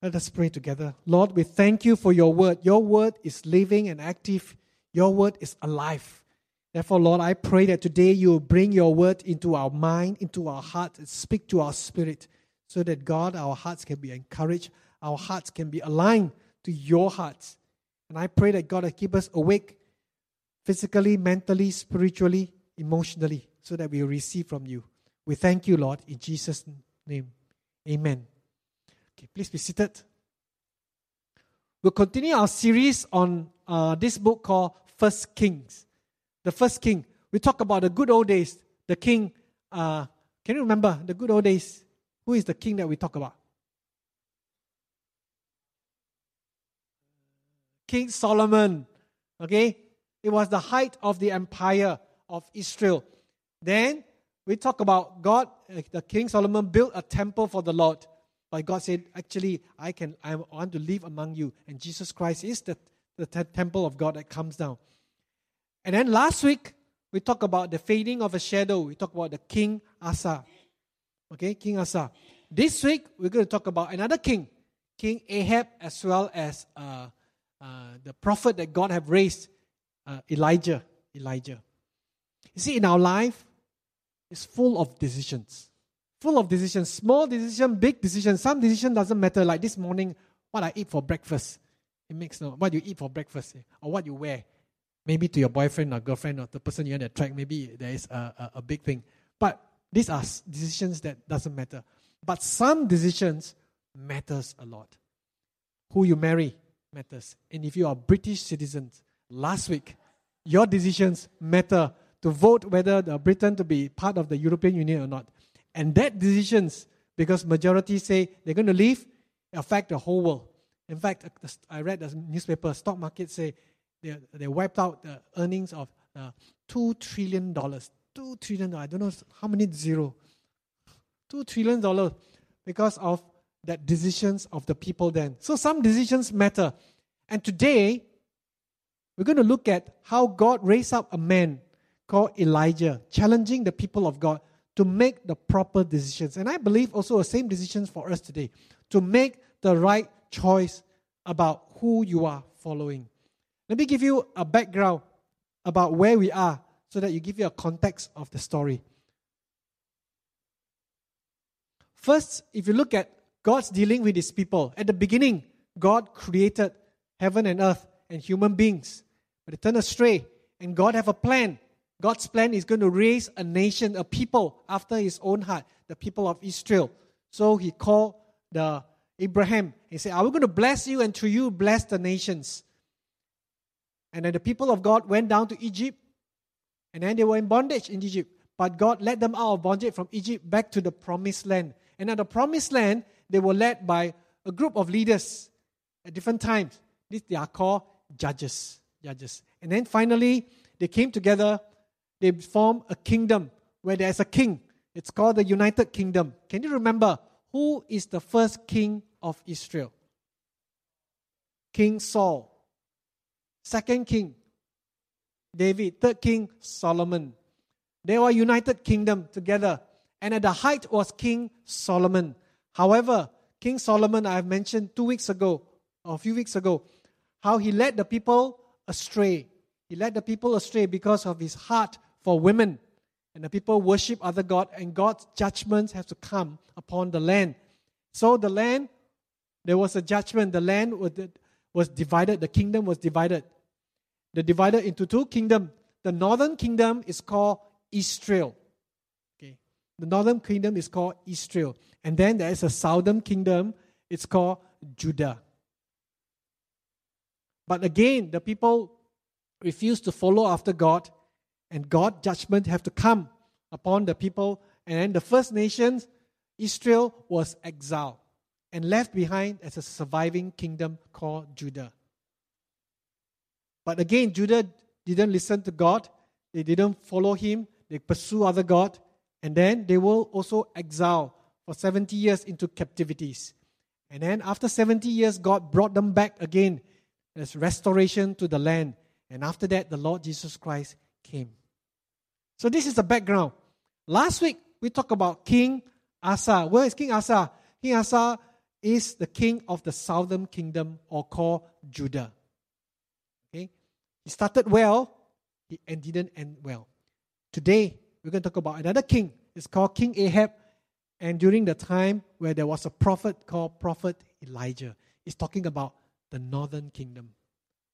Let us pray together. Lord, we thank you for your word. Your word is living and active, your word is alive. Therefore, Lord, I pray that today you will bring your word into our mind, into our heart, and speak to our spirit, so that God, our hearts can be encouraged, our hearts can be aligned to your hearts. And I pray that God will keep us awake physically, mentally, spiritually, emotionally, so that we receive from you. We thank you, Lord, in Jesus' name. Amen. Okay, please be seated. We'll continue our series on uh, this book called First Kings. The first king. We talk about the good old days. The king. Uh, can you remember the good old days? Who is the king that we talk about? King Solomon. Okay? It was the height of the empire of Israel. Then we talk about God, uh, the King Solomon built a temple for the Lord. But God said, actually, I can I want to live among you. And Jesus Christ is the, the te- temple of God that comes down. And then last week, we talked about the fading of a shadow. We talked about the King Asa. Okay, King Asa. This week, we're going to talk about another king, King Ahab, as well as uh, uh, the prophet that God have raised, uh, Elijah. Elijah. You see, in our life, it's full of decisions. Full of decisions. Small decision, big decision. Some decision doesn't matter. Like this morning, what I eat for breakfast. It makes no what you eat for breakfast eh, or what you wear. Maybe to your boyfriend or girlfriend or the person you want to attract, maybe there is a, a, a big thing. But these are decisions that doesn't matter. But some decisions matters a lot. Who you marry matters. And if you are British citizens, last week, your decisions matter to vote whether the Britain to be part of the European Union or not. And that decisions, because majority say they're going to leave, affect the whole world. In fact, I read the newspaper, stock market say they, they wiped out the earnings of uh, $2 trillion. $2 trillion. I don't know how many zero. $2 trillion because of that decisions of the people then. So some decisions matter. And today, we're going to look at how God raised up a man called Elijah, challenging the people of God to make the proper decisions. And I believe also the same decisions for us today to make the right choice about who you are following. Let me give you a background about where we are so that you give you a context of the story. First, if you look at God's dealing with his people, at the beginning, God created heaven and earth and human beings. But they turned astray, and God have a plan. God's plan is going to raise a nation, a people after his own heart, the people of Israel. So he called the Abraham. He said, Are we going to bless you and through you bless the nations? And then the people of God went down to Egypt, and then they were in bondage in Egypt. But God led them out of bondage from Egypt back to the promised land. And at the promised land, they were led by a group of leaders at different times. This they are called judges. Judges. And then finally, they came together. They formed a kingdom where there's a king. It's called the United Kingdom. Can you remember who is the first king of Israel? King Saul. Second king, David. Third king, Solomon. They were united kingdom together. And at the height was King Solomon. However, King Solomon, I have mentioned two weeks ago, or a few weeks ago, how he led the people astray. He led the people astray because of his heart for women. And the people worship other God, and God's judgments have to come upon the land. So the land, there was a judgment. The land was divided, the kingdom was divided. They divided into two kingdoms. The northern kingdom is called Israel. Okay. The northern kingdom is called Israel. And then there is a southern kingdom, it's called Judah. But again, the people refuse to follow after God, and God judgment have to come upon the people. And then the first nations, Israel, was exiled and left behind as a surviving kingdom called Judah. But again, Judah didn't listen to God. They didn't follow him. They pursue other God. And then they were also exiled for 70 years into captivities. And then after 70 years, God brought them back again. as restoration to the land. And after that, the Lord Jesus Christ came. So this is the background. Last week, we talked about King Asa. Where is King Asa? King Asa is the king of the southern kingdom or called Judah. Okay? He started well and didn't end well. Today, we're going to talk about another king. It's called King Ahab. And during the time where there was a prophet called Prophet Elijah, he's talking about the northern kingdom.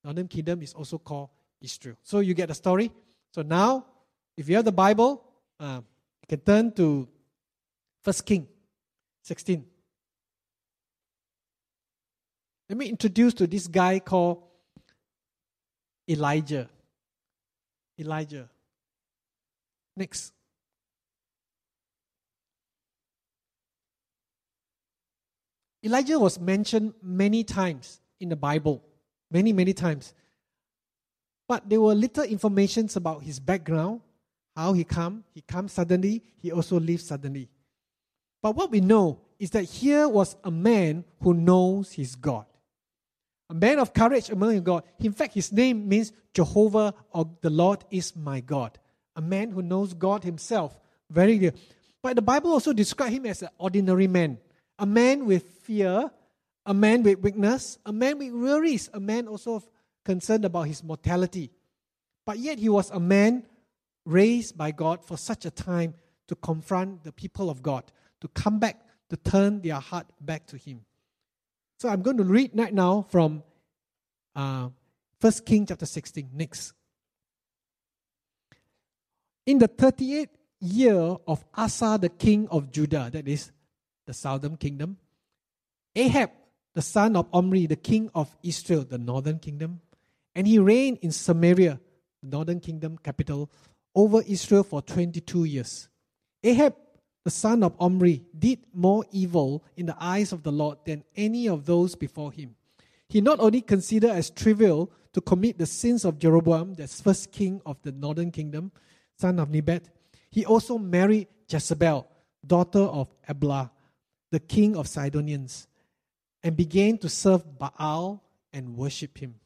Northern kingdom is also called Israel. So you get the story. So now, if you have the Bible, uh, you can turn to First King 16. Let me introduce to this guy called Elijah. Elijah. Next. Elijah was mentioned many times in the Bible, many, many times. But there were little informations about his background, how he come. He comes suddenly, he also leaves suddenly. But what we know is that here was a man who knows his God. A man of courage among God. In fact, his name means Jehovah or the Lord is my God. A man who knows God himself. Very dear. But the Bible also describes him as an ordinary man. A man with fear, a man with weakness, a man with worries, a man also concerned about his mortality. But yet he was a man raised by God for such a time to confront the people of God, to come back, to turn their heart back to him. So I'm going to read right now from uh, 1 King chapter 16. Next. In the 38th year of Asa, the king of Judah, that is the southern kingdom, Ahab, the son of Omri, the king of Israel, the northern kingdom, and he reigned in Samaria, the northern kingdom capital, over Israel for 22 years. Ahab, the son of Omri, did more evil in the eyes of the Lord than any of those before him. He not only considered as trivial to commit the sins of Jeroboam, the first king of the northern kingdom, son of Nebat, he also married Jezebel, daughter of Ablah, the king of Sidonians, and began to serve Baal and worship him.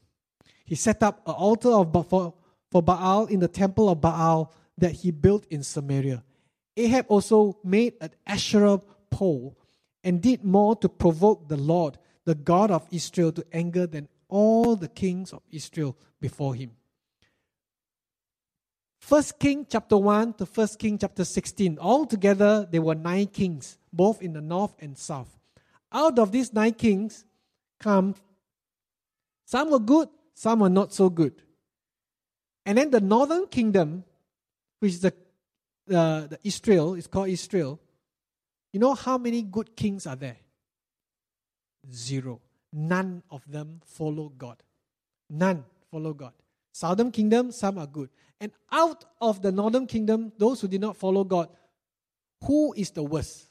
He set up an altar of, for, for Baal in the temple of Baal that he built in Samaria. Ahab also made an Asherah pole and did more to provoke the Lord, the God of Israel, to anger than all the kings of Israel before him. First King chapter 1 to First King chapter 16. Altogether, there were nine kings, both in the north and south. Out of these nine kings come some were good, some were not so good. And then the northern kingdom, which is the, uh, the Israel, is called Israel. You know how many good kings are there? Zero. None of them follow God. None follow God. Southern kingdom, some are good. And out of the northern kingdom, those who did not follow God, who is the worst?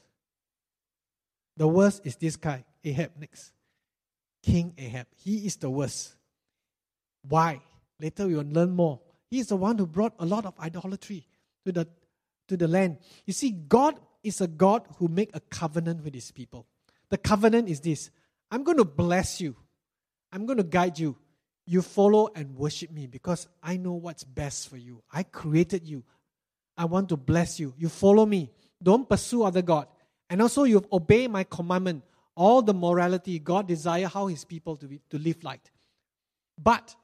The worst is this guy, Ahab, next. King Ahab. He is the worst. Why? Later we will learn more. He is the one who brought a lot of idolatry to the, to the land. You see, God is a God who make a covenant with his people. The covenant is this I'm going to bless you, I'm going to guide you. You follow and worship me because I know what's best for you. I created you. I want to bless you. You follow me. Don't pursue other God. And also you obey my commandment, all the morality God desire how his people to, be, to live like. But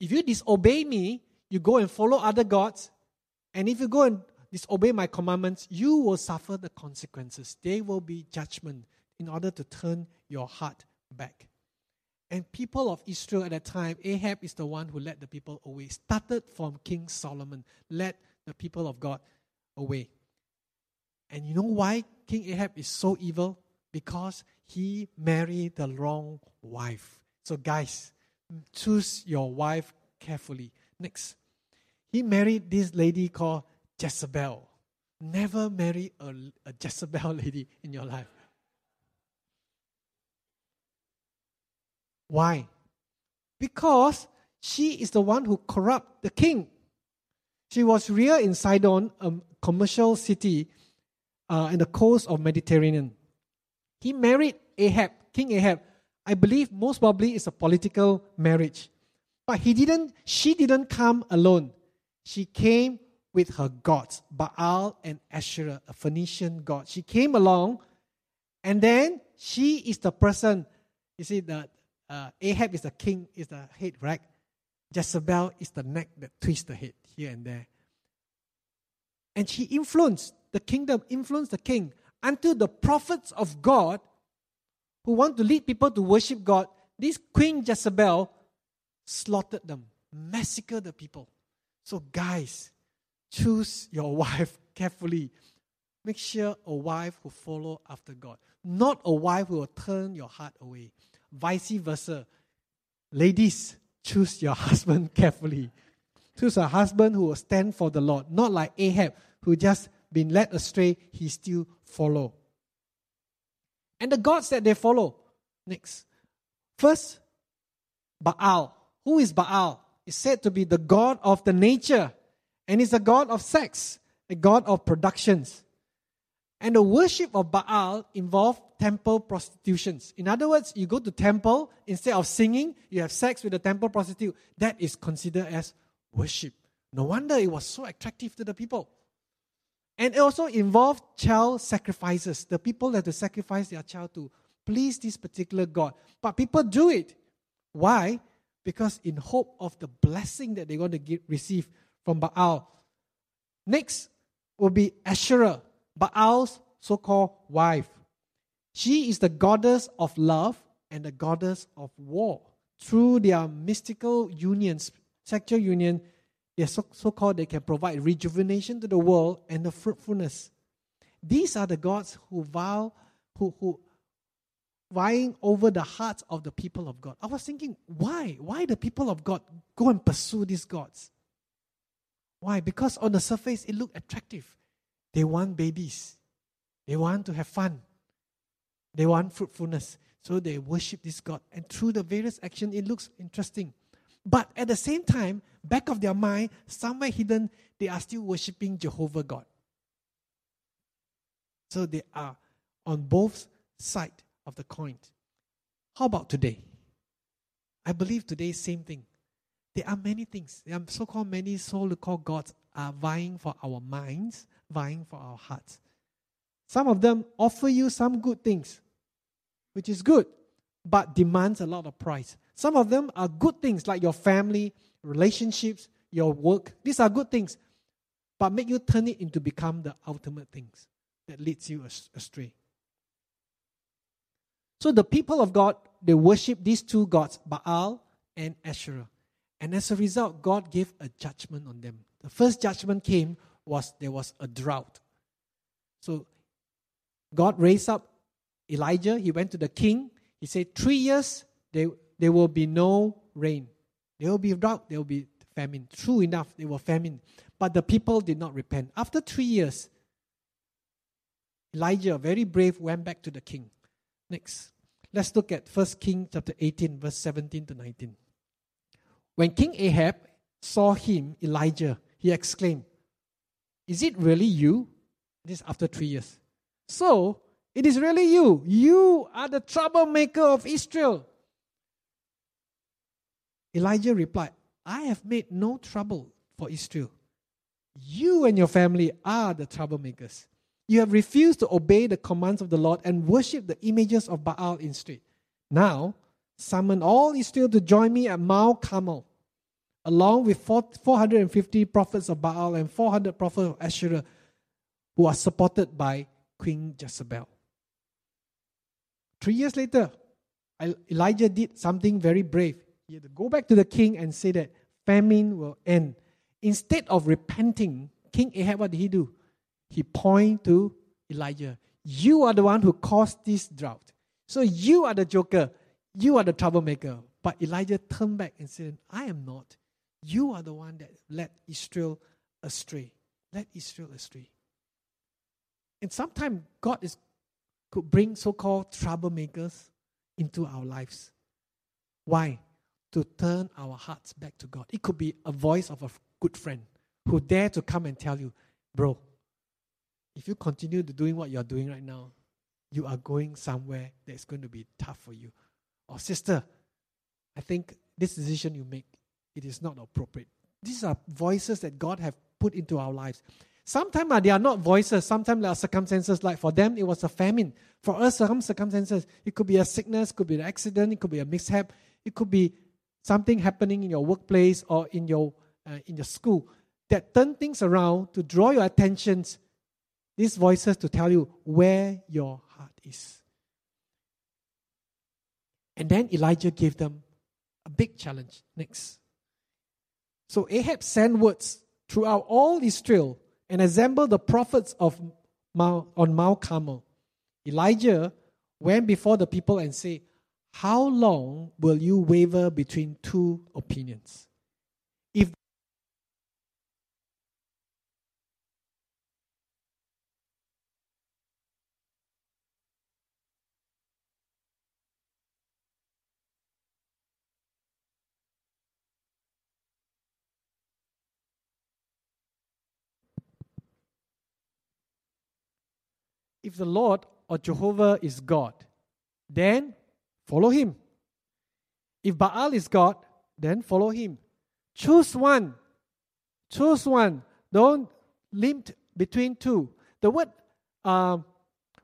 if you disobey me, you go and follow other gods, and if you go and disobey my commandments, you will suffer the consequences. They will be judgment in order to turn your heart back. And people of Israel at that time, Ahab is the one who led the people away. Started from King Solomon, led the people of God away. And you know why King Ahab is so evil? Because he married the wrong wife. So, guys, choose your wife carefully. Next. He married this lady called Jezebel. Never marry a, a Jezebel lady in your life. Why? Because she is the one who corrupt the king. She was reared in Sidon, a commercial city uh, in the coast of Mediterranean. He married Ahab, King Ahab. I believe most probably it's a political marriage. But he didn't, she didn't come alone. She came with her gods, Baal and Asherah, a Phoenician god. She came along and then She is the person. You see, the uh, Ahab is the king, is the head, right? Jezebel is the neck that twists the head here and there. And she influenced the kingdom, influenced the king until the prophets of God who want to lead people to worship God, this Queen Jezebel slaughtered them, massacred the people. So, guys, choose your wife carefully. Make sure a wife who follow after God, not a wife who will turn your heart away. Vice versa. Ladies, choose your husband carefully. Choose a husband who will stand for the Lord, not like Ahab, who just been led astray, he still follow. And the gods that they follow. Next. First, Baal. Who is Baal? Is said to be the god of the nature, and is a god of sex, a god of productions. And the worship of Baal involved temple prostitutions. In other words, you go to temple, instead of singing, you have sex with a temple prostitute. That is considered as worship. No wonder it was so attractive to the people. And it also involved child sacrifices. The people have to sacrifice their child to please this particular God. But people do it. Why? Because in hope of the blessing that they're going to get, receive from Baal. Next will be Asherah, Baal's so called wife. She is the goddess of love and the goddess of war. Through their mystical unions, sexual union, they so, called they can provide rejuvenation to the world and the fruitfulness. These are the gods who vow, who, who vying over the hearts of the people of God. I was thinking, why? Why the people of God go and pursue these gods? Why? Because on the surface it looked attractive. They want babies. They want to have fun. They want fruitfulness. So they worship this God. And through the various action, it looks interesting. But at the same time, back of their mind, somewhere hidden, they are still worshiping Jehovah God. So they are on both sides of the coin. How about today? I believe today, same thing. There are many things. There are so called many so called gods are vying for our minds, vying for our hearts. Some of them offer you some good things, which is good, but demands a lot of price. Some of them are good things like your family, relationships, your work. These are good things, but make you turn it into become the ultimate things that leads you astray. So the people of God, they worship these two gods, Baal and Asherah. And as a result, God gave a judgment on them. The first judgment came was there was a drought. So God raised up Elijah. He went to the king. He said, Three years, there, there will be no rain. There will be drought, there will be famine. True enough, there were famine. But the people did not repent. After three years, Elijah, very brave, went back to the king. Next. Let's look at 1 King chapter 18, verse 17 to 19. When King Ahab saw him, Elijah, he exclaimed, Is it really you? This after three years. So, it is really you. You are the troublemaker of Israel. Elijah replied, I have made no trouble for Israel. You and your family are the troublemakers. You have refused to obey the commands of the Lord and worship the images of Baal instead. Now, summon all Israel to join me at Mount Carmel, along with 450 prophets of Baal and 400 prophets of Asherah, who are supported by Queen Jezebel. Three years later, Elijah did something very brave. He had to go back to the king and say that famine will end. Instead of repenting, King Ahab, what did he do? He pointed to Elijah. You are the one who caused this drought. So you are the joker. You are the troublemaker. But Elijah turned back and said, I am not. You are the one that led Israel astray. Led Israel astray. And sometimes God is, could bring so called troublemakers into our lives. Why? To turn our hearts back to God. It could be a voice of a good friend who dare to come and tell you, bro, if you continue to doing what you're doing right now, you are going somewhere that's going to be tough for you. Or sister, I think this decision you make, it is not appropriate. These are voices that God have put into our lives. Sometimes uh, they are not voices, sometimes there are circumstances. Like for them, it was a famine. For us, some circumstances, it could be a sickness, could be an accident, it could be a mishap, it could be something happening in your workplace or in your uh, in your school that turn things around to draw your attentions. These voices to tell you where your heart is. And then Elijah gave them a big challenge. Next. So Ahab sent words throughout all Israel and assembled the prophets of Mount, on Mount Carmel. Elijah went before the people and said, How long will you waver between two opinions? If if the Lord or Jehovah is God, then follow him. If Baal is God, then follow him. Choose one. Choose one. Don't limp between two. The word uh,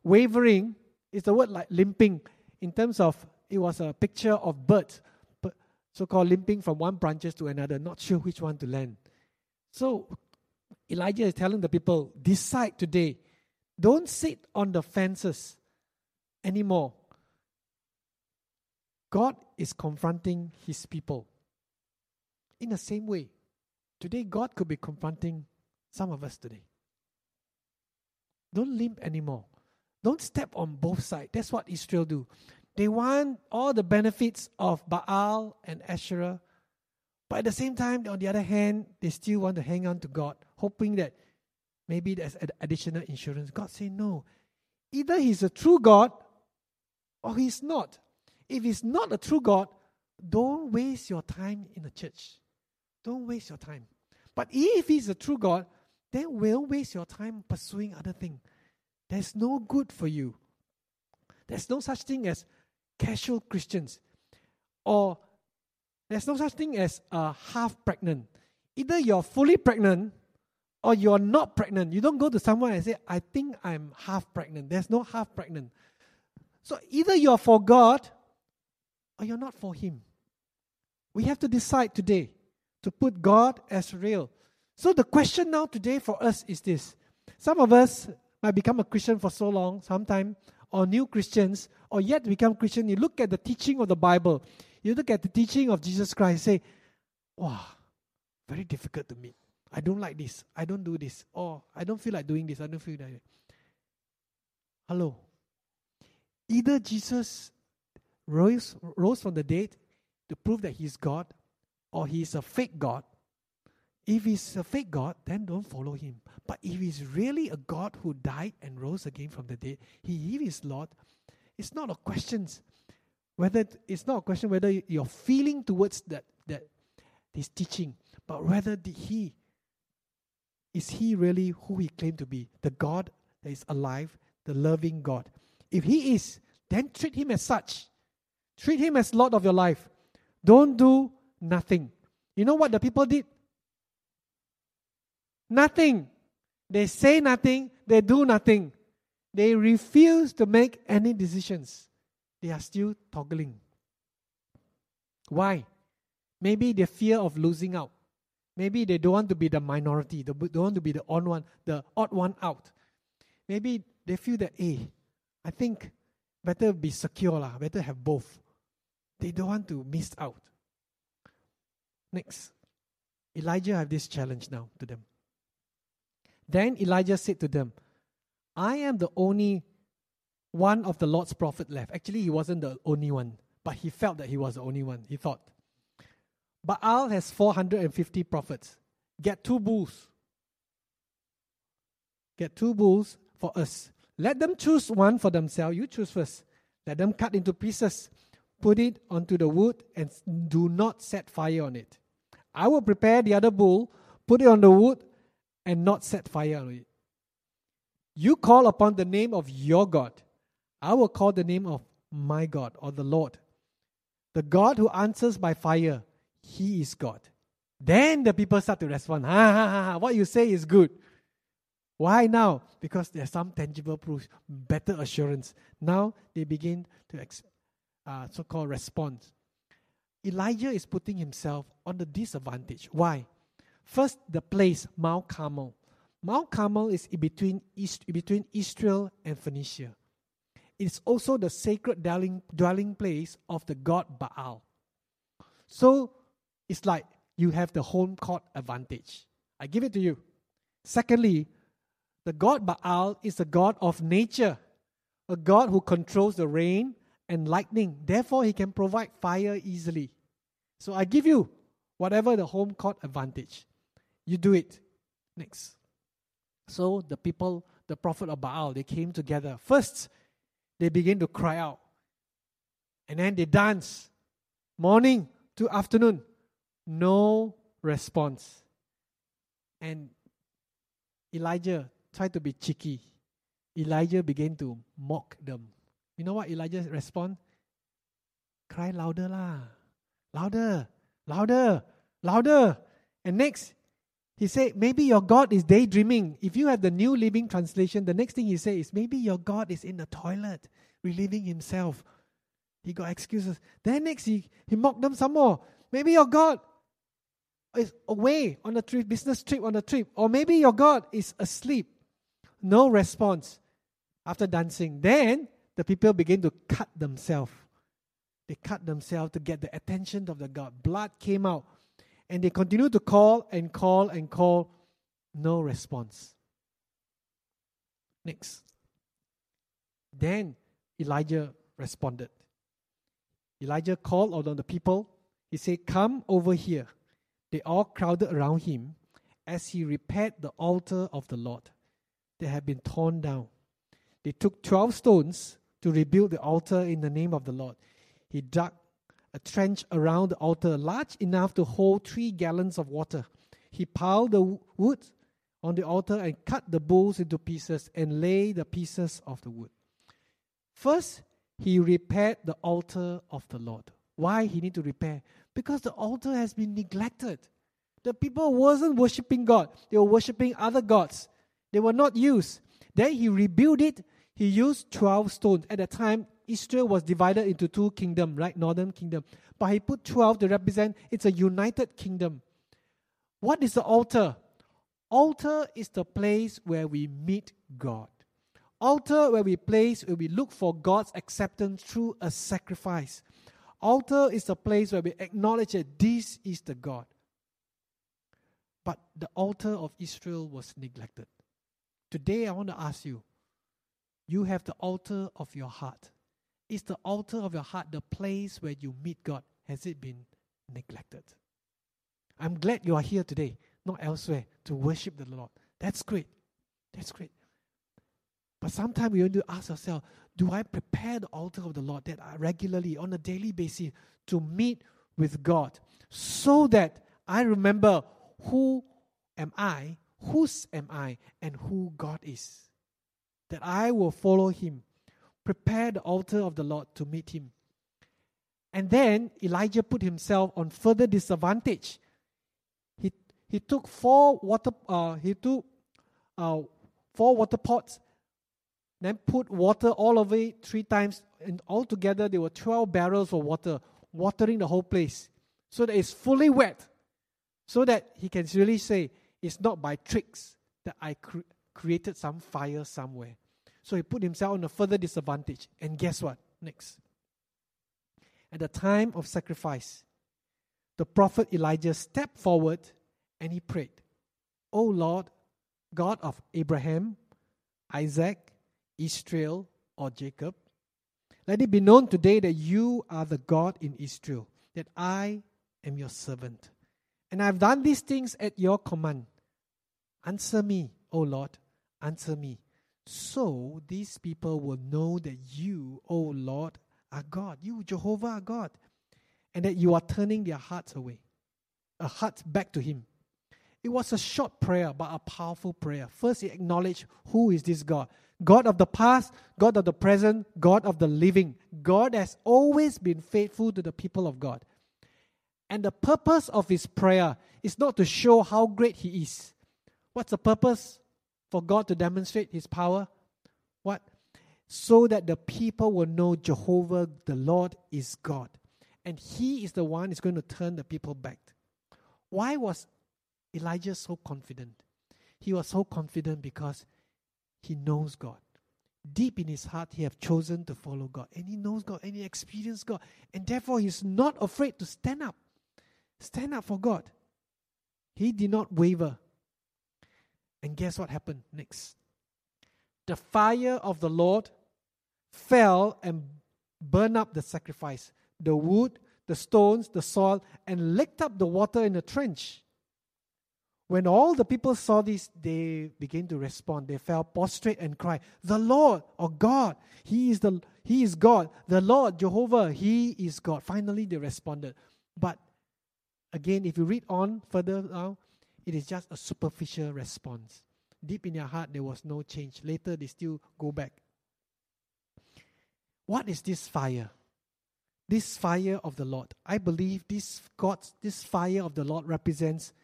wavering is the word like limping in terms of it was a picture of birds, so called limping from one branches to another, not sure which one to land. So Elijah is telling the people, decide today don't sit on the fences anymore. God is confronting his people. In the same way, today God could be confronting some of us today. Don't limp anymore. Don't step on both sides. That's what Israel do. They want all the benefits of Baal and Asherah, but at the same time, on the other hand, they still want to hang on to God, hoping that Maybe there's additional insurance. God say no. Either he's a true God or he's not. If he's not a true God, don't waste your time in the church. Don't waste your time. But if he's a true God, then will waste your time pursuing other things. There's no good for you. There's no such thing as casual Christians. Or there's no such thing as uh, half pregnant. Either you're fully pregnant or you're not pregnant. You don't go to someone and say, I think I'm half pregnant. There's no half pregnant. So either you're for God or you're not for Him. We have to decide today to put God as real. So the question now today for us is this. Some of us might become a Christian for so long, sometime, or new Christians, or yet become Christian. You look at the teaching of the Bible, you look at the teaching of Jesus Christ, say, wow, very difficult to meet. I don't like this. I don't do this. Or I don't feel like doing this. I don't feel like Hello. Either Jesus rose, rose from the dead to prove that he's God, or he's a fake God. If he's a fake God, then don't follow him. But if he's really a God who died and rose again from the dead, he is Lord. It's not a question whether it's not a question whether you're feeling towards that that his teaching, but whether did he is he really who he claimed to be? The God that is alive, the loving God. If he is, then treat him as such. Treat him as Lord of your life. Don't do nothing. You know what the people did? Nothing. They say nothing, they do nothing. They refuse to make any decisions. They are still toggling. Why? Maybe the fear of losing out. Maybe they don't want to be the minority, they don't want to be the odd one, the odd one out. Maybe they feel that, hey, I think better be secure, lah, better have both. They don't want to miss out. Next, Elijah have this challenge now to them. Then Elijah said to them, I am the only one of the Lord's prophet left. Actually, he wasn't the only one, but he felt that he was the only one. He thought, Baal has 450 prophets. Get two bulls. Get two bulls for us. Let them choose one for themselves. You choose first. Let them cut into pieces. Put it onto the wood and do not set fire on it. I will prepare the other bull, put it on the wood, and not set fire on it. You call upon the name of your God. I will call the name of my God or the Lord. The God who answers by fire. He is God. Then the people start to respond. Ha ha ha, ha. what you say is good. Why now? Because there's some tangible proof, better assurance. Now they begin to ex- uh, so-called respond. Elijah is putting himself on the disadvantage. Why? First, the place Mount Carmel. Mount Carmel is in between East, in between Israel and Phoenicia. It's also the sacred dwelling, dwelling place of the god Baal. So it's like you have the home court advantage. I give it to you. Secondly, the god Baal is the god of nature, a god who controls the rain and lightning. Therefore, he can provide fire easily. So I give you whatever the home court advantage. You do it. Next. So the people, the prophet of Baal, they came together. First, they begin to cry out. And then they dance. Morning to afternoon. No response. And Elijah tried to be cheeky. Elijah began to mock them. You know what Elijah respond? Cry louder lah. Louder. Louder. Louder. And next, he said, maybe your God is daydreaming. If you have the New Living Translation, the next thing he says is, maybe your God is in the toilet, relieving himself. He got excuses. Then next, he, he mocked them some more. Maybe your God is away on a trip, business trip on a trip. Or maybe your God is asleep. No response after dancing. Then the people begin to cut themselves. They cut themselves to get the attention of the God. Blood came out. And they continue to call and call and call. No response. Next. Then Elijah responded. Elijah called on the people. He said, Come over here. They all crowded around him as he repaired the altar of the Lord that had been torn down. They took 12 stones to rebuild the altar in the name of the Lord. He dug a trench around the altar large enough to hold three gallons of water. He piled the wood on the altar and cut the bulls into pieces and lay the pieces of the wood. First, he repaired the altar of the Lord. Why he need to repair? Because the altar has been neglected. The people wasn't worshiping God. They were worshiping other gods. They were not used. Then he rebuilt it. He used 12 stones. At the time, Israel was divided into two kingdoms, right? Northern kingdom. But he put 12 to represent it's a united kingdom. What is the altar? Altar is the place where we meet God. Altar where we place where we look for God's acceptance through a sacrifice. Altar is the place where we acknowledge that this is the God. But the altar of Israel was neglected. Today, I want to ask you you have the altar of your heart. Is the altar of your heart the place where you meet God? Has it been neglected? I'm glad you are here today, not elsewhere, to worship the Lord. That's great. That's great. But sometimes we want to ask ourselves do I prepare the altar of the Lord that I regularly, on a daily basis, to meet with God so that I remember who am I, whose am I, and who God is? That I will follow Him, prepare the altar of the Lord to meet Him. And then Elijah put himself on further disadvantage. He, he took four water, uh, he took uh, four water pots then put water all over it three times, and altogether there were 12 barrels of water, watering the whole place, so that it's fully wet, so that he can really say, It's not by tricks that I cre- created some fire somewhere. So he put himself on a further disadvantage. And guess what? Next. At the time of sacrifice, the prophet Elijah stepped forward and he prayed, O Lord, God of Abraham, Isaac, Israel or Jacob. Let it be known today that you are the God in Israel, that I am your servant. And I've done these things at your command. Answer me, O Lord, answer me. So these people will know that you, O Lord, are God. You, Jehovah, are God. And that you are turning their hearts away, a heart back to Him. It was a short prayer, but a powerful prayer. First, he acknowledged who is this God. God of the past, God of the present, God of the living. God has always been faithful to the people of God. And the purpose of his prayer is not to show how great he is. What's the purpose? for God to demonstrate his power? What? So that the people will know Jehovah the Lord is God. And he is the one who's going to turn the people back. Why was Elijah so confident? He was so confident because he knows God. Deep in his heart, he have chosen to follow God. And he knows God and he experienced God. And therefore, he's not afraid to stand up. Stand up for God. He did not waver. And guess what happened next? The fire of the Lord fell and burned up the sacrifice, the wood, the stones, the soil, and licked up the water in the trench. When all the people saw this, they began to respond. They fell prostrate and cried, The Lord or God, He is the He is God. The Lord, Jehovah, He is God. Finally they responded. But again, if you read on further now, it is just a superficial response. Deep in their heart, there was no change. Later, they still go back. What is this fire? This fire of the Lord. I believe this God, this fire of the Lord represents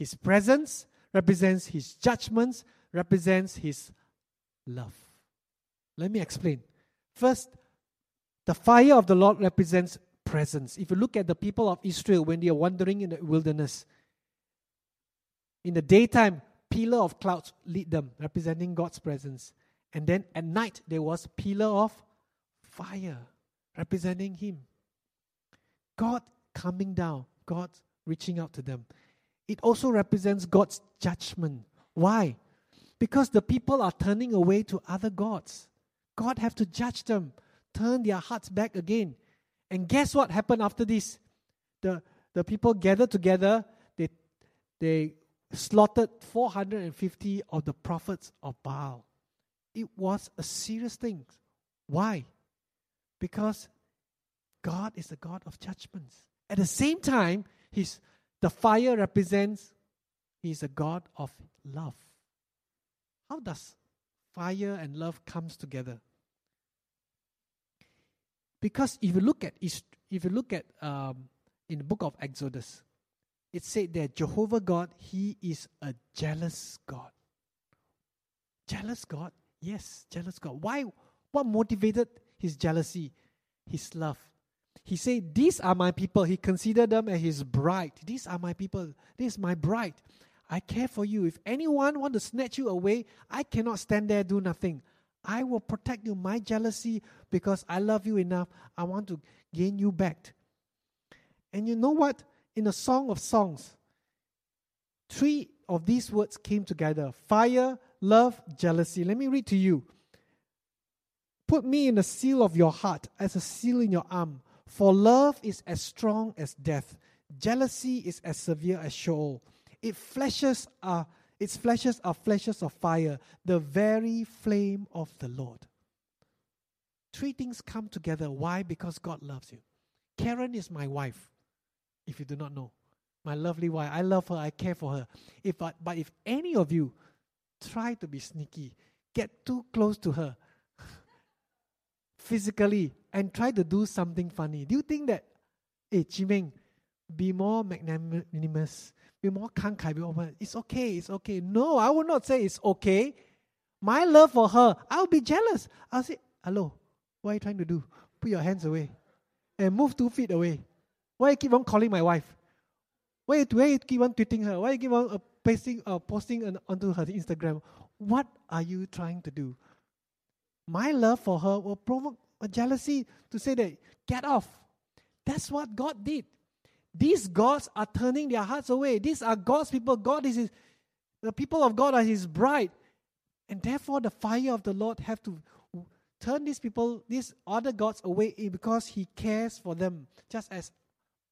His presence, represents His judgments, represents His love. Let me explain. First, the fire of the Lord represents presence. If you look at the people of Israel when they are wandering in the wilderness, in the daytime, pillar of clouds lead them, representing God's presence. And then at night, there was pillar of fire, representing Him. God coming down, God reaching out to them. It also represents God's judgment. Why? Because the people are turning away to other gods. God have to judge them, turn their hearts back again. And guess what happened after this? The, the people gathered together, they, they slaughtered 450 of the prophets of Baal. It was a serious thing. Why? Because God is the God of judgments. At the same time, his, the fire represents He is a God of love. How does fire and love comes together? Because if you look at if you look at um, in the book of Exodus, it said that Jehovah God, He is a jealous God. Jealous God? Yes, jealous God. Why? What motivated his jealousy? His love. He said, These are my people. He considered them as his bride. These are my people. This is my bride. I care for you. If anyone want to snatch you away, I cannot stand there do nothing. I will protect you. My jealousy, because I love you enough, I want to gain you back. And you know what? in the Song of Songs, three of these words came together fire, love, jealousy. Let me read to you. Put me in the seal of your heart as a seal in your arm, for love is as strong as death. Jealousy is as severe as Sheol. It flashes uh, are its flashes are flashes of fire, the very flame of the Lord. Three things come together. Why? Because God loves you. Karen is my wife if you do not know. My lovely wife, I love her, I care for her. If but, but if any of you try to be sneaky, get too close to her physically and try to do something funny, do you think that, hey, Chimeng, be more magnanimous, be more kankai, be more, it's okay, it's okay. No, I will not say it's okay. My love for her, I'll be jealous. I'll say, hello, what are you trying to do? Put your hands away and move two feet away. Why you keep on calling my wife? Why you, why you keep on tweeting her? Why you keep on uh, pasting, uh, posting onto her Instagram? What are you trying to do? My love for her will provoke a jealousy to say that, get off. That's what God did. These gods are turning their hearts away. These are God's people. God is his, the people of God are his bride. And therefore the fire of the Lord have to turn these people, these other gods away because he cares for them, just as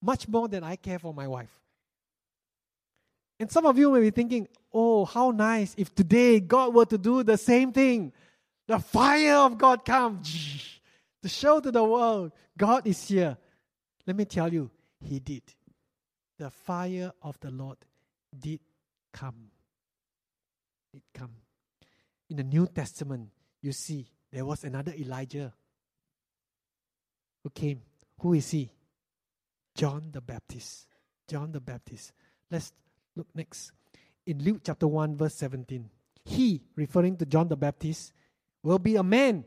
much more than I care for my wife. And some of you may be thinking, oh, how nice if today God were to do the same thing. The fire of God comes to show to the world God is here. Let me tell you, He did. The fire of the Lord did come. It come. In the New Testament, you see, there was another Elijah who came. Who is he? John the Baptist. John the Baptist. Let's look next. In Luke chapter 1, verse 17. He, referring to John the Baptist, will be a man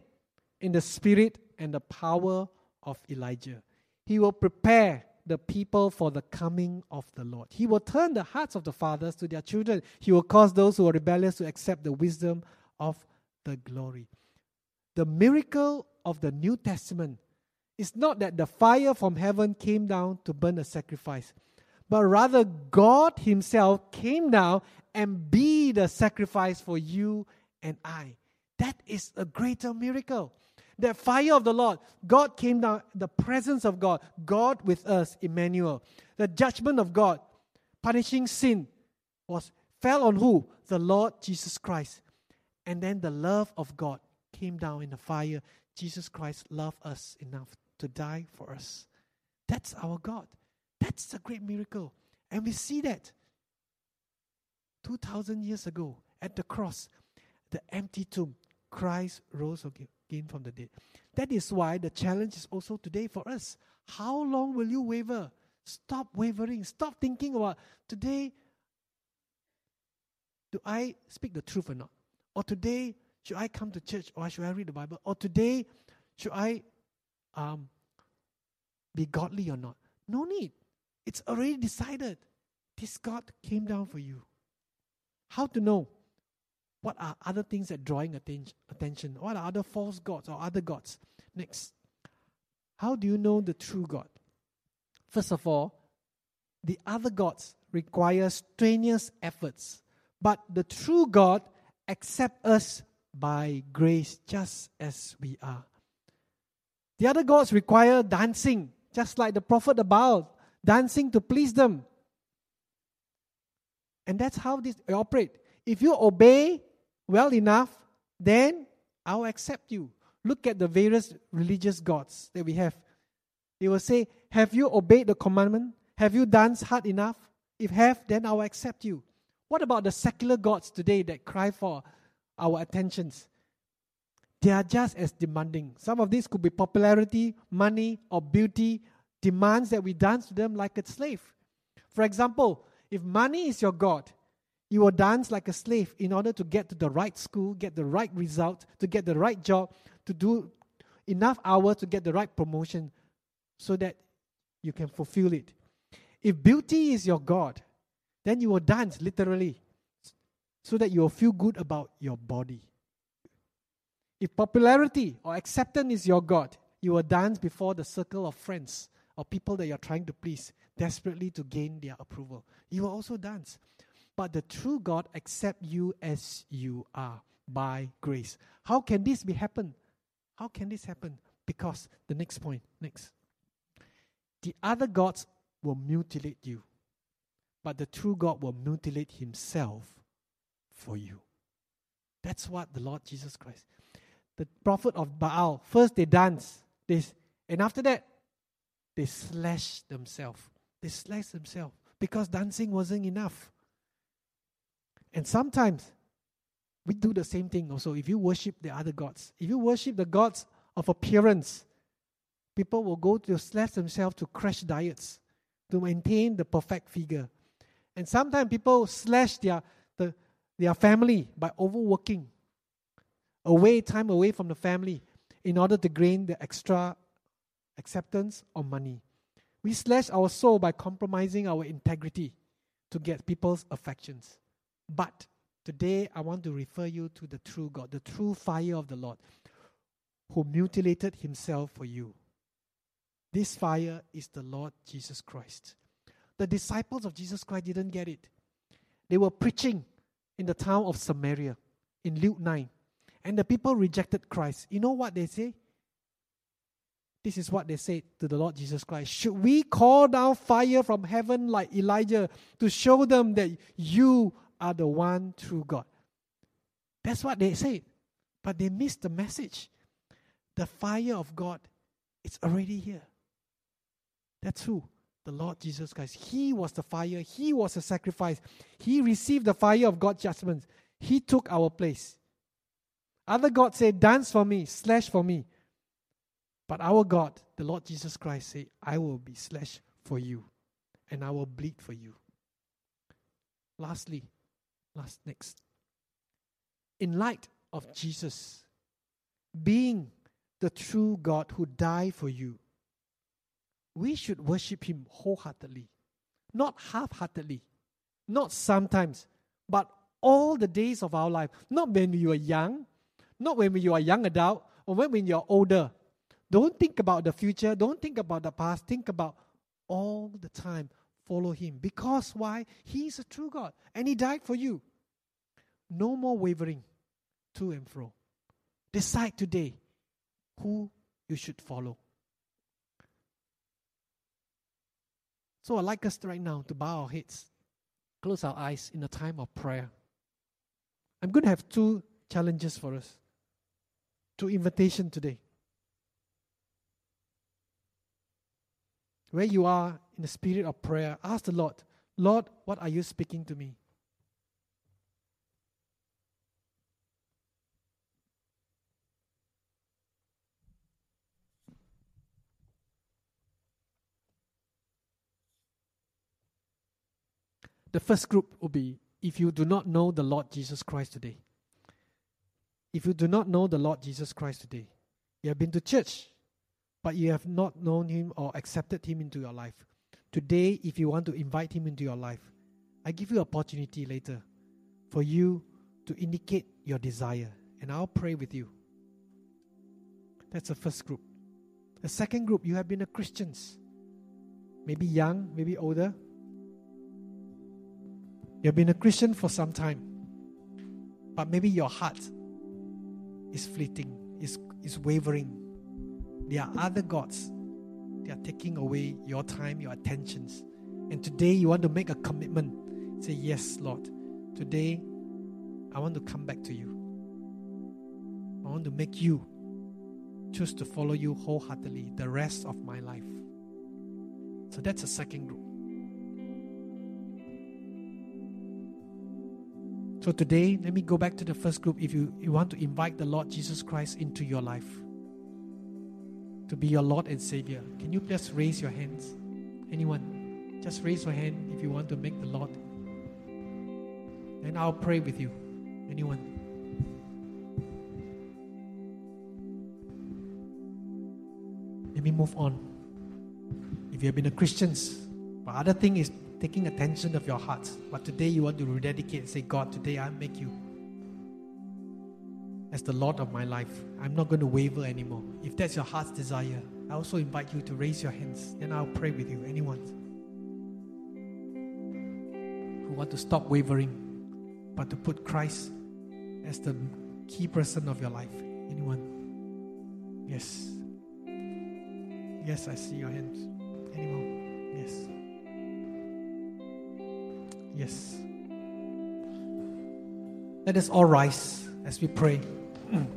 in the spirit and the power of Elijah. He will prepare the people for the coming of the Lord. He will turn the hearts of the fathers to their children. He will cause those who are rebellious to accept the wisdom of the glory. The miracle of the New Testament is not that the fire from heaven came down to burn a sacrifice, but rather God Himself came down and be the sacrifice for you and I. That is a greater miracle. That fire of the Lord, God came down, the presence of God, God with us, Emmanuel. The judgment of God, punishing sin, was fell on who? The Lord Jesus Christ. And then the love of God came down in the fire. Jesus Christ loved us enough to die for us. That's our God. That's a great miracle. And we see that 2,000 years ago at the cross, the empty tomb, Christ rose again from the dead. That is why the challenge is also today for us. How long will you waver? Stop wavering. Stop thinking about today, do I speak the truth or not? Or today, should I come to church or should I read the Bible? Or today, should I um, be godly or not? No need. It's already decided. This God came down for you. How to know? What are other things that drawing atten- attention? What are other false gods or other gods? Next. How do you know the true God? First of all, the other gods require strenuous efforts, but the true God accepts us by grace just as we are. The other gods require dancing, just like the prophet Baal, dancing to please them. And that's how this operate. If you obey well enough, then I'll accept you. Look at the various religious gods that we have. They will say, Have you obeyed the commandment? Have you danced hard enough? If have, then I'll accept you. What about the secular gods today that cry for our attentions? They are just as demanding. Some of these could be popularity, money, or beauty, demands that we dance to them like a slave. For example, if money is your God, you will dance like a slave in order to get to the right school, get the right result, to get the right job, to do enough hours to get the right promotion so that you can fulfill it. If beauty is your God, then you will dance literally so that you will feel good about your body. If popularity or acceptance is your God, you will dance before the circle of friends or people that you're trying to please, desperately to gain their approval. You will also dance. But the true God accept you as you are by grace. How can this be happen? How can this happen? Because the next point, next. The other gods will mutilate you, but the true God will mutilate himself for you. That's what the Lord Jesus Christ. The prophet of Baal, first they dance, they, and after that, they slash themselves. They slash themselves because dancing wasn't enough. And sometimes we do the same thing also. If you worship the other gods, if you worship the gods of appearance, people will go to slash themselves to crash diets to maintain the perfect figure. And sometimes people slash their, the, their family by overworking, away time away from the family in order to gain the extra acceptance or money. We slash our soul by compromising our integrity to get people's affections. But today I want to refer you to the true God, the true fire of the Lord, who mutilated himself for you. This fire is the Lord Jesus Christ. The disciples of Jesus Christ didn't get it. They were preaching in the town of Samaria in Luke 9, and the people rejected Christ. You know what they say? This is what they said to the Lord Jesus Christ. Should we call down fire from heaven like Elijah to show them that you are the one true God. That's what they say, But they miss the message. The fire of God, it's already here. That's who? The Lord Jesus Christ. He was the fire, He was the sacrifice. He received the fire of God's judgment. He took our place. Other gods say, Dance for me, slash for me. But our God, the Lord Jesus Christ, say, I will be slashed for you and I will bleed for you. Lastly, Last next. in light of Jesus being the true God who died for you, we should worship Him wholeheartedly, not half heartedly, not sometimes, but all the days of our life. Not when you are young, not when you are young adult, or when you're older. Don't think about the future, don't think about the past, think about all the time. Follow Him. Because why? He is a true God and He died for you. No more wavering to and fro. Decide today who you should follow. So I'd like us right now to bow our heads, close our eyes in a time of prayer. I'm going to have two challenges for us, two invitation today. Where you are in the spirit of prayer, ask the Lord, Lord, what are you speaking to me? The first group will be if you do not know the Lord Jesus Christ today. If you do not know the Lord Jesus Christ today, you have been to church, but you have not known Him or accepted Him into your life. Today, if you want to invite Him into your life, I give you opportunity later for you to indicate your desire, and I'll pray with you. That's the first group. The second group, you have been a Christians, maybe young, maybe older, You've been a Christian for some time, but maybe your heart is fleeting, is, is wavering. There are other gods. They are taking away your time, your attentions. And today you want to make a commitment. Say, Yes, Lord. Today I want to come back to you. I want to make you choose to follow you wholeheartedly the rest of my life. So that's a second group. So today, let me go back to the first group. If you, you want to invite the Lord Jesus Christ into your life to be your Lord and Savior, can you please raise your hands? Anyone? Just raise your hand if you want to make the Lord. And I'll pray with you. Anyone? Let me move on. If you have been a Christian, but other thing is taking attention of your heart. But today you want to rededicate and say, God, today I make you as the Lord of my life. I'm not going to waver anymore. If that's your heart's desire, I also invite you to raise your hands. Then I'll pray with you. Anyone who want to stop wavering, but to put Christ as the key person of your life. Anyone? Yes. Yes, I see your hands. Anyone? Yes. Yes. Let us all rise as we pray.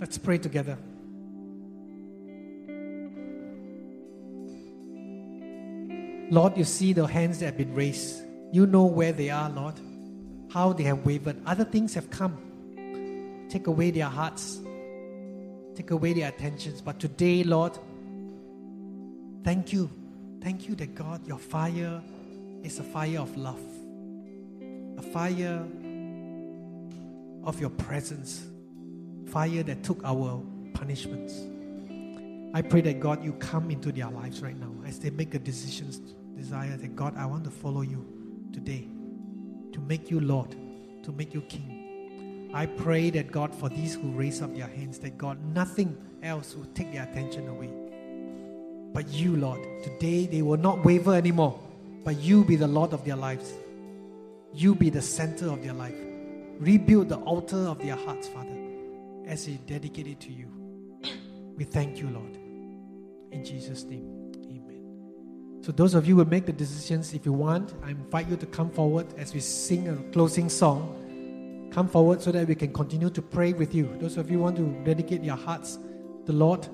Let's pray together. Lord, you see the hands that have been raised. You know where they are, Lord, how they have wavered. Other things have come. Take away their hearts, take away their attentions. But today, Lord, thank you Thank you that God, your fire is a fire of love, a fire of your presence, fire that took our punishments. I pray that God, you come into their lives right now as they make a decision, desire that God, I want to follow you today, to make you Lord, to make you King. I pray that God, for these who raise up their hands, that God, nothing else will take their attention away but you, Lord. Today they will not waver anymore, but you be the Lord of their lives. You be the center of their life. Rebuild the altar of their hearts, Father, as they dedicate it to you. We thank you, Lord. In Jesus' name, amen. So, those of you who make the decisions, if you want, I invite you to come forward as we sing a closing song. Come forward so that we can continue to pray with you. Those of you want to dedicate your hearts to the Lord,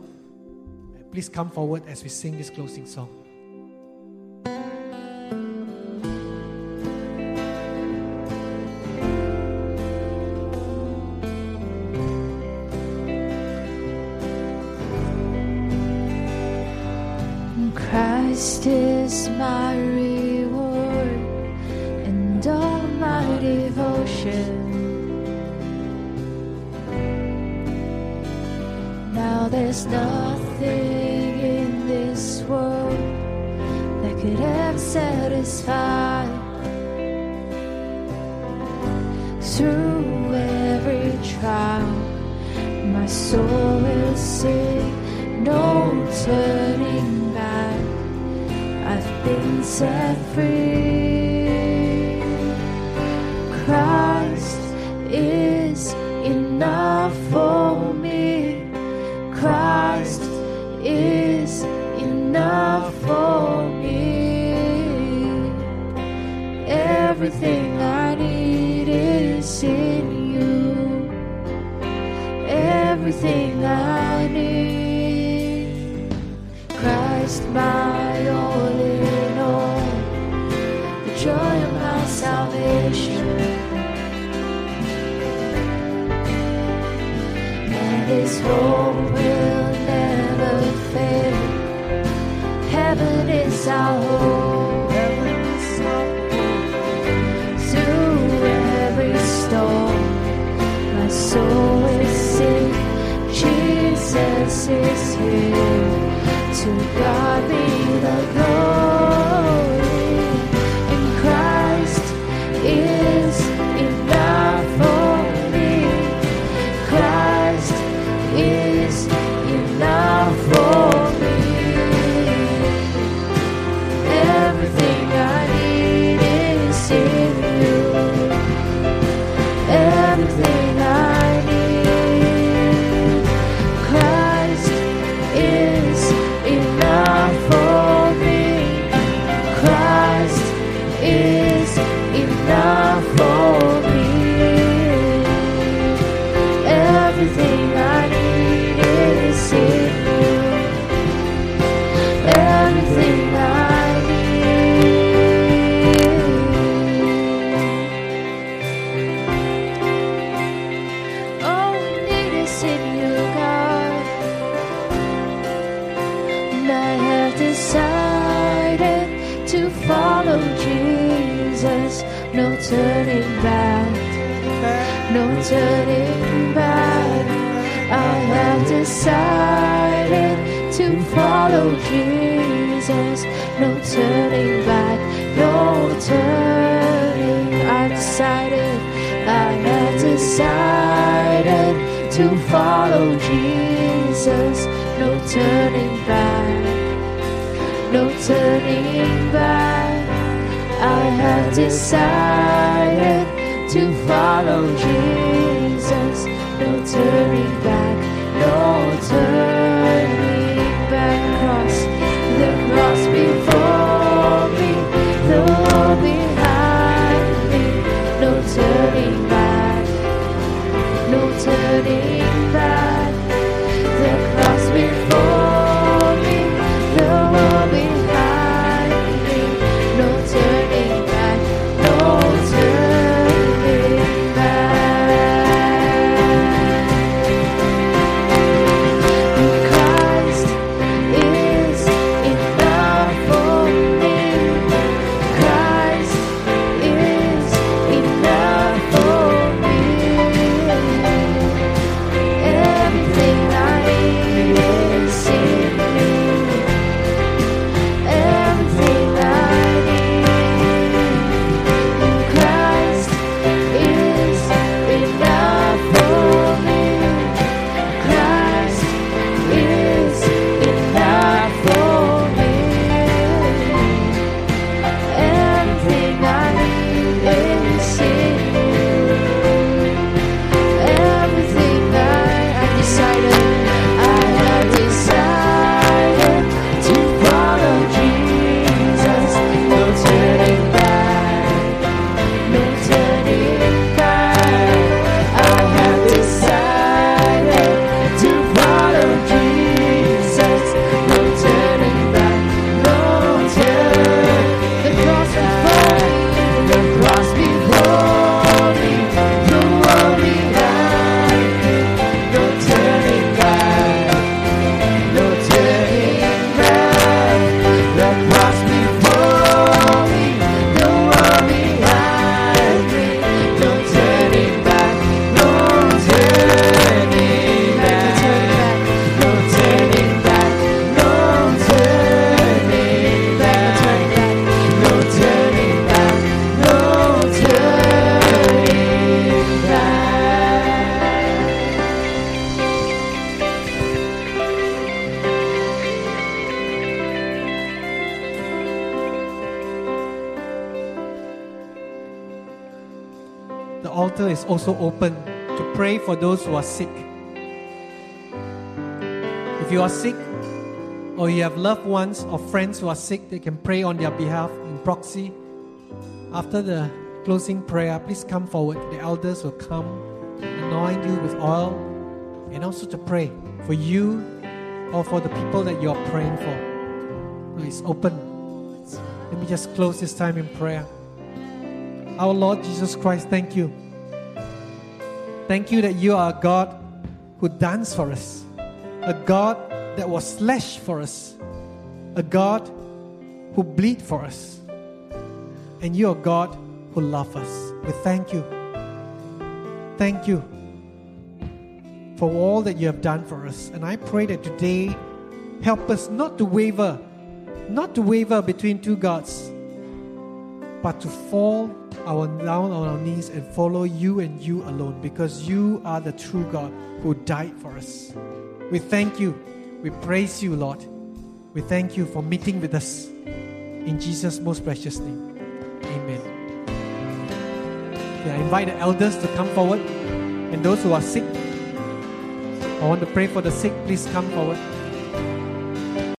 Please come forward as we sing this closing song. My reward and all my devotion. Now there's nothing in this world that could ever satisfy. Through every trial, my soul will sing, no turning set free. Will never. Heaven is our hope. Through every storm, my soul will sing. Jesus is here. To God be the turning back. No turning back. I have decided to follow Jesus. No turning back. No turning. I decided. I have decided to follow Jesus. No turning back. No turning back. Have decided to follow Jesus. No turning back, no turning altar is also open to pray for those who are sick. If you are sick, or you have loved ones or friends who are sick, they can pray on their behalf in proxy. After the closing prayer, please come forward. The elders will come, anoint you with oil, and also to pray for you or for the people that you are praying for. It's open. Let me just close this time in prayer. Our Lord Jesus Christ, thank you. Thank you that you are a God who danced for us, a God that was slashed for us, a God who bleed for us, and you are God who loves us. We thank you. Thank you for all that you have done for us. And I pray that today help us not to waver, not to waver between two gods, but to fall our down on our knees and follow you and you alone because you are the true God who died for us. We thank you. We praise you, Lord. We thank you for meeting with us. In Jesus' most precious name. Amen. Okay, I invite the elders to come forward and those who are sick. I want to pray for the sick. Please come forward.